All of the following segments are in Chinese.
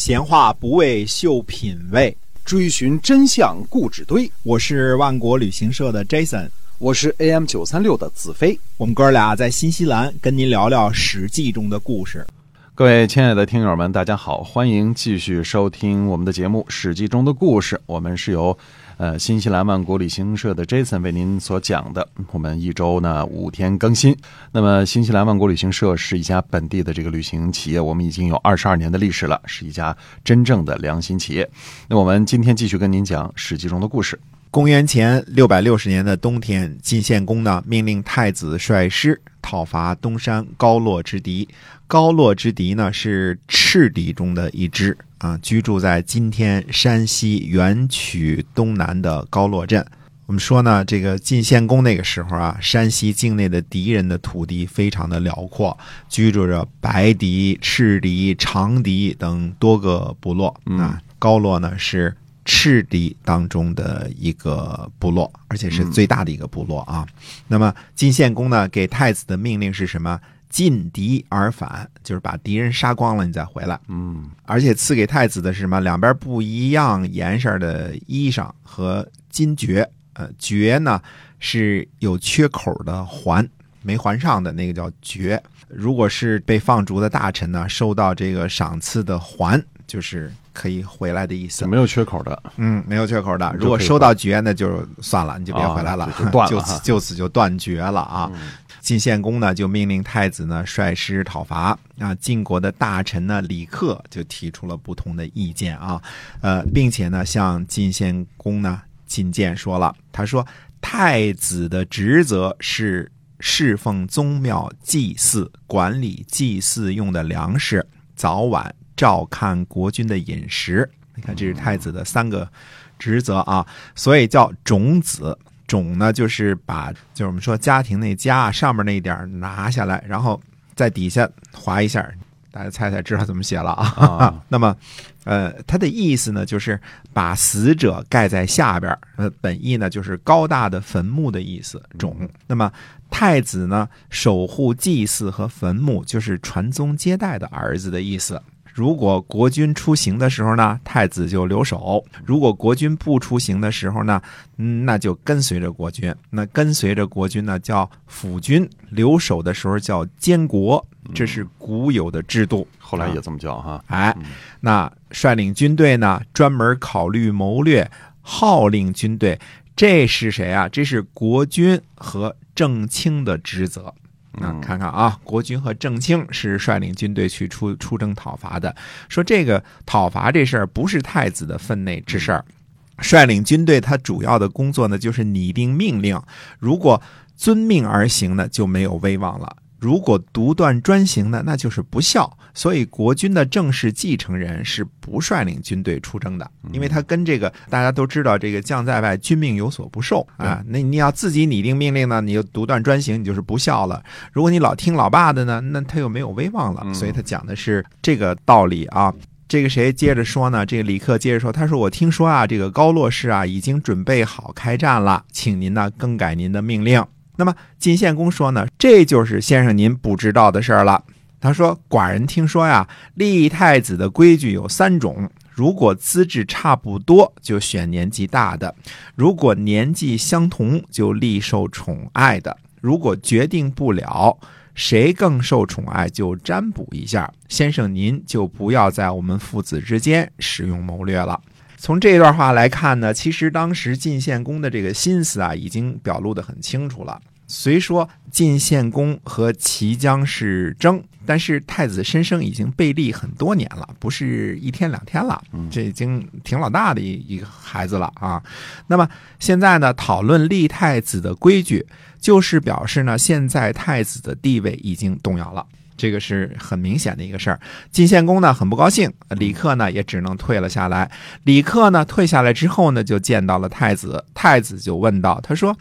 闲话不为秀品味，追寻真相故纸堆。我是万国旅行社的 Jason，我是 AM 九三六的子飞。我们哥俩在新西兰跟您聊聊《史记》中的故事。各位亲爱的听友们，大家好，欢迎继续收听我们的节目《史记》中的故事。我们是由呃新西兰万国旅行社的 Jason 为您所讲的。我们一周呢五天更新。那么新西兰万国旅行社是一家本地的这个旅行企业，我们已经有二十二年的历史了，是一家真正的良心企业。那我们今天继续跟您讲《史记》中的故事。公元前六百六十年的冬天，晋献公呢命令太子率师讨伐东山高洛之敌。高洛之敌呢是赤敌中的一支啊，居住在今天山西垣曲东南的高洛镇。我们说呢，这个晋献公那个时候啊，山西境内的敌人的土地非常的辽阔，居住着白狄、赤狄、长狄等多个部落啊。高洛呢是。赤狄当中的一个部落，而且是最大的一个部落啊。那么晋献公呢，给太子的命令是什么？进敌而返，就是把敌人杀光了，你再回来。嗯，而且赐给太子的是什么？两边不一样颜色的衣裳和金爵。呃，爵呢是有缺口的环，没环上的那个叫爵。如果是被放逐的大臣呢，收到这个赏赐的环，就是。可以回来的意思，没有缺口的，嗯，没有缺口的。如果收到绝，那就算了，你就别回来了，就此就此就断绝了啊。晋献公呢，就命令太子呢率师讨伐啊。晋国的大臣呢，李克就提出了不同的意见啊，呃，并且呢，向晋献公呢进谏说了，他说太子的职责是侍奉宗庙、祭祀、管理祭祀用的粮食，早晚。照看国君的饮食，你看这是太子的三个职责啊，所以叫种子。种呢，就是把就是我们说家庭那家上面那一点拿下来，然后在底下划一下，大家猜猜知道怎么写了啊？那么，呃，它的意思呢，就是把死者盖在下边呃，本意呢就是高大的坟墓的意思。种，那么太子呢守护祭祀和坟墓，就是传宗接代的儿子的意思。如果国君出行的时候呢，太子就留守；如果国君不出行的时候呢，嗯那就跟随着国君。那跟随着国君呢，叫辅君；留守的时候叫监国。这是古有的制度，后来也这么叫哈。哎，那率领军队呢，专门考虑谋略，号令军队。这是谁啊？这是国君和正卿的职责。那看看啊，国君和郑清是率领军队去出出征讨伐的。说这个讨伐这事儿不是太子的分内之事儿，率领军队他主要的工作呢就是拟定命令，如果遵命而行呢，就没有威望了。如果独断专行呢，那就是不孝。所以国君的正式继承人是不率领军队出征的，因为他跟这个大家都知道，这个将在外，君命有所不受啊。那你要自己拟定命令呢，你就独断专行，你就是不孝了。如果你老听老爸的呢，那他又没有威望了。所以他讲的是这个道理啊。这个谁接着说呢？这个李克接着说，他说：“我听说啊，这个高洛氏啊已经准备好开战了，请您呢更改您的命令。”那么晋献公说呢，这就是先生您不知道的事儿了。他说：“寡人听说呀，立太子的规矩有三种：如果资质差不多，就选年纪大的；如果年纪相同，就立受宠爱的；如果决定不了，谁更受宠爱，就占卜一下。先生您就不要在我们父子之间使用谋略了。”从这段话来看呢，其实当时晋献公的这个心思啊，已经表露得很清楚了。虽说晋献公和齐姜是争，但是太子申生已经被立很多年了，不是一天两天了，这已经挺老大的一一个孩子了啊。那么现在呢，讨论立太子的规矩，就是表示呢，现在太子的地位已经动摇了。这个是很明显的一个事儿。晋献公呢很不高兴，李克呢也只能退了下来。李克呢退下来之后呢，就见到了太子。太子就问道：“他说，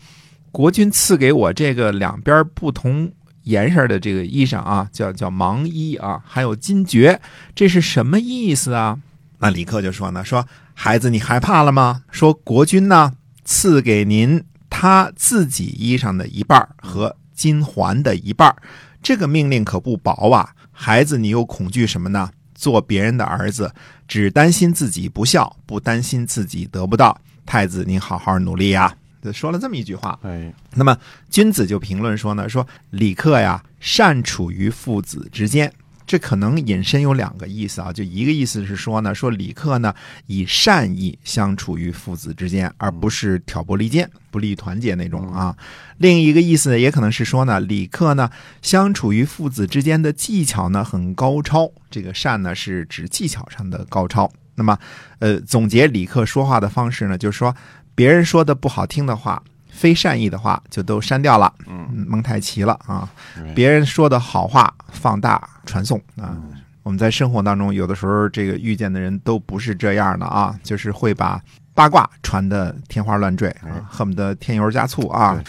国君赐给我这个两边不同颜色的这个衣裳啊，叫叫芒衣啊，还有金爵，这是什么意思啊？”那李克就说呢：“说孩子，你害怕了吗？说国君呢赐给您他自己衣裳的一半和金环的一半。”这个命令可不薄啊，孩子，你又恐惧什么呢？做别人的儿子，只担心自己不孝，不担心自己得不到。太子，你好好努力呀！说了这么一句话。哎，那么君子就评论说呢，说李克呀，善处于父子之间。这可能引申有两个意思啊，就一个意思是说呢，说李克呢以善意相处于父子之间，而不是挑拨离间、不利于团结那种啊。另一个意思呢，也可能是说呢，李克呢相处于父子之间的技巧呢很高超。这个善呢是指技巧上的高超。那么，呃，总结李克说话的方式呢，就是说别人说的不好听的话。非善意的话就都删掉了，嗯，蒙太奇了啊！别人说的好话放大传送啊！我们在生活当中有的时候这个遇见的人都不是这样的啊，就是会把八卦传的天花乱坠啊，恨不得添油加醋啊！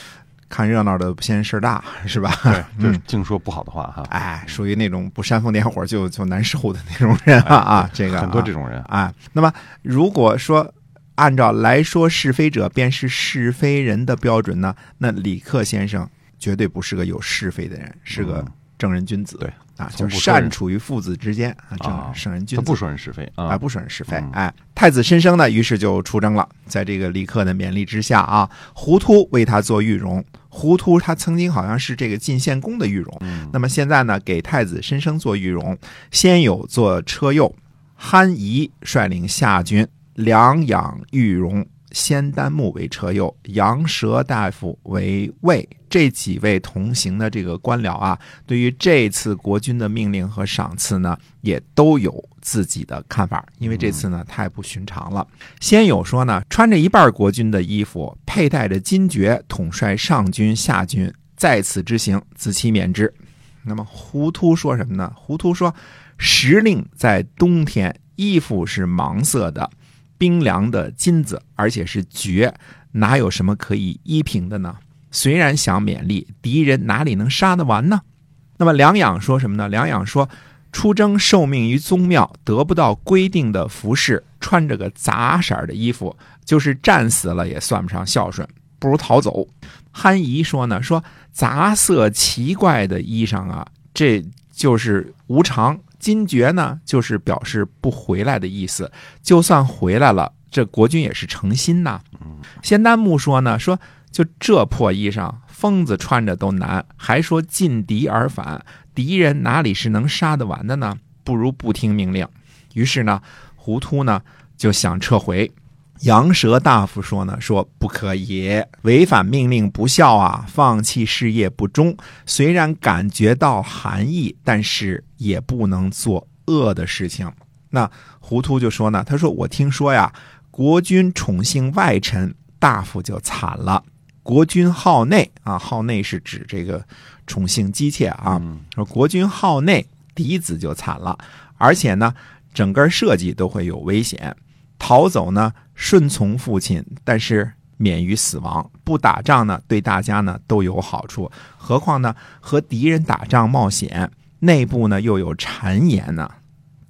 看热闹的不嫌事儿大 是吧？对，就是净说不好的话哈。哎，属于那种不煽风点火就就难受的那种人啊啊！这个很多这种人啊。那么如果说。按照来说是非者便是是非人的标准呢，那李克先生绝对不是个有是非的人，是个正人君子。对啊，就是善处于父子之间啊，正圣人君子，他不说人是非啊，不说人是非。哎，太子申生呢，于是就出征了。在这个李克的勉励之下啊，胡突为他做御容。胡突他曾经好像是这个晋献公的御容，那么现在呢，给太子申生做御容。先有做车右，憨仪率领下军。两养玉荣、仙丹木为车右，杨蛇大夫为卫，这几位同行的这个官僚啊，对于这次国君的命令和赏赐呢，也都有自己的看法。因为这次呢太不寻常了。先有说呢，穿着一半国君的衣服，佩戴着金爵，统帅上军下军，在此之行，自其免之。那么胡突说什么呢？胡突说，时令在冬天，衣服是芒色的。冰凉的金子，而且是绝，哪有什么可以依凭的呢？虽然想勉励敌人，哪里能杀得完呢？那么梁养说什么呢？梁养说，出征受命于宗庙，得不到规定的服饰，穿着个杂色的衣服，就是战死了也算不上孝顺，不如逃走。憨仪说呢，说杂色奇怪的衣裳啊，这就是无常。金爵呢，就是表示不回来的意思。就算回来了，这国君也是诚心呐。仙丹木说呢，说就这破衣裳，疯子穿着都难，还说进敌而返，敌人哪里是能杀得完的呢？不如不听命令。于是呢，胡突呢就想撤回。杨蛇大夫说呢，说不可以违反命令不孝啊，放弃事业不忠。虽然感觉到寒意，但是也不能做恶的事情。那糊涂就说呢，他说我听说呀，国君宠幸外臣，大夫就惨了；国君好内啊，好内是指这个宠幸姬妾啊。说国君好内，嫡子就惨了，而且呢，整个设计都会有危险。逃走呢，顺从父亲，但是免于死亡；不打仗呢，对大家呢都有好处。何况呢，和敌人打仗冒险，内部呢又有谗言呢。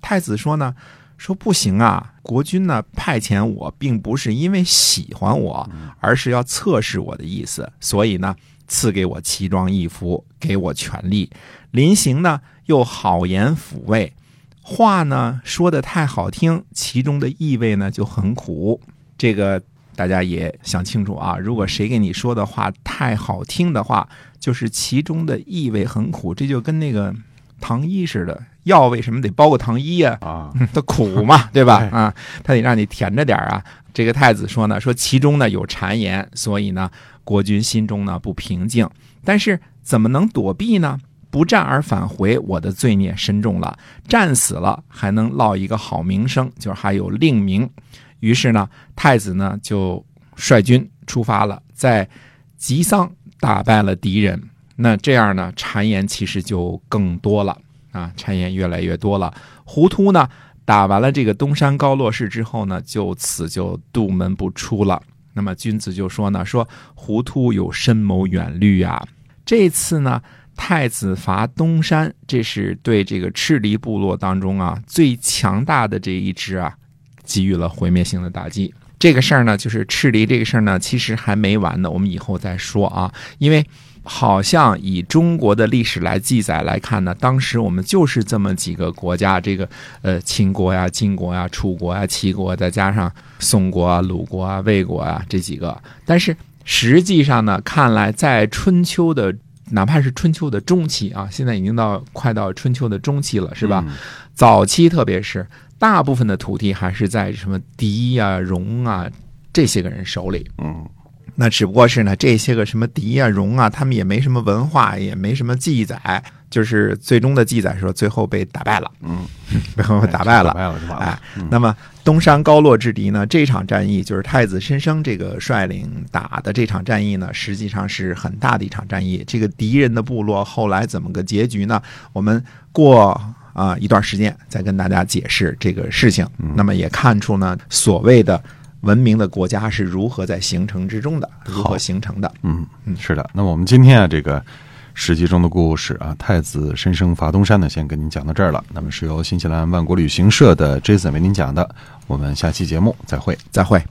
太子说呢，说不行啊，国君呢派遣我，并不是因为喜欢我，而是要测试我的意思，所以呢赐给我奇装异服，给我权力，临行呢又好言抚慰。话呢说的太好听，其中的意味呢就很苦。这个大家也想清楚啊。如果谁给你说的话太好听的话，就是其中的意味很苦。这就跟那个糖衣似的，药为什么得包个糖衣呀？啊，它苦嘛，对吧？啊，它得让你甜着点啊。这个太子说呢，说其中呢有谗言，所以呢国君心中呢不平静。但是怎么能躲避呢？不战而返回，我的罪孽深重了。战死了还能落一个好名声，就是还有令名。于是呢，太子呢就率军出发了，在吉桑打败了敌人。那这样呢，谗言其实就更多了啊，谗言越来越多了。胡突呢，打完了这个东山高洛氏之后呢，就此就杜门不出了。那么君子就说呢，说胡突有深谋远虑啊，这次呢。太子伐东山，这是对这个赤离部落当中啊最强大的这一支啊，给予了毁灭性的打击。这个事儿呢，就是赤离这个事儿呢，其实还没完呢，我们以后再说啊。因为好像以中国的历史来记载来看呢，当时我们就是这么几个国家，这个呃秦国呀、晋国呀、楚国呀、齐国，再加上宋国啊、鲁国啊、魏国啊这几个。但是实际上呢，看来在春秋的，哪怕是春秋的中期啊，现在已经到快到春秋的中期了，是吧？嗯早期特别是大部分的土地还是在什么狄啊、戎啊这些个人手里。嗯那只不过是呢，这些个什么狄啊、戎啊，他们也没什么文化，也没什么记载，就是最终的记载说最后被打败了，嗯，被打败了打。败了是吧。哎，那么东山高落之敌呢？这场战役就是太子申生这个率领打的这场战役呢，实际上是很大的一场战役。这个敌人的部落后来怎么个结局呢？我们过啊、一段时间再跟大家解释这个事情。那么也看出呢，所谓的文明的国家是如何在形成之中的，如何形成的。嗯嗯，是的。那么我们今天啊，这个史记中的故事啊，太子申生伐东山呢，先跟您讲到这儿了。那么是由新西兰万国旅行社的 Jason 为您讲的。我们下期节目再会。再会。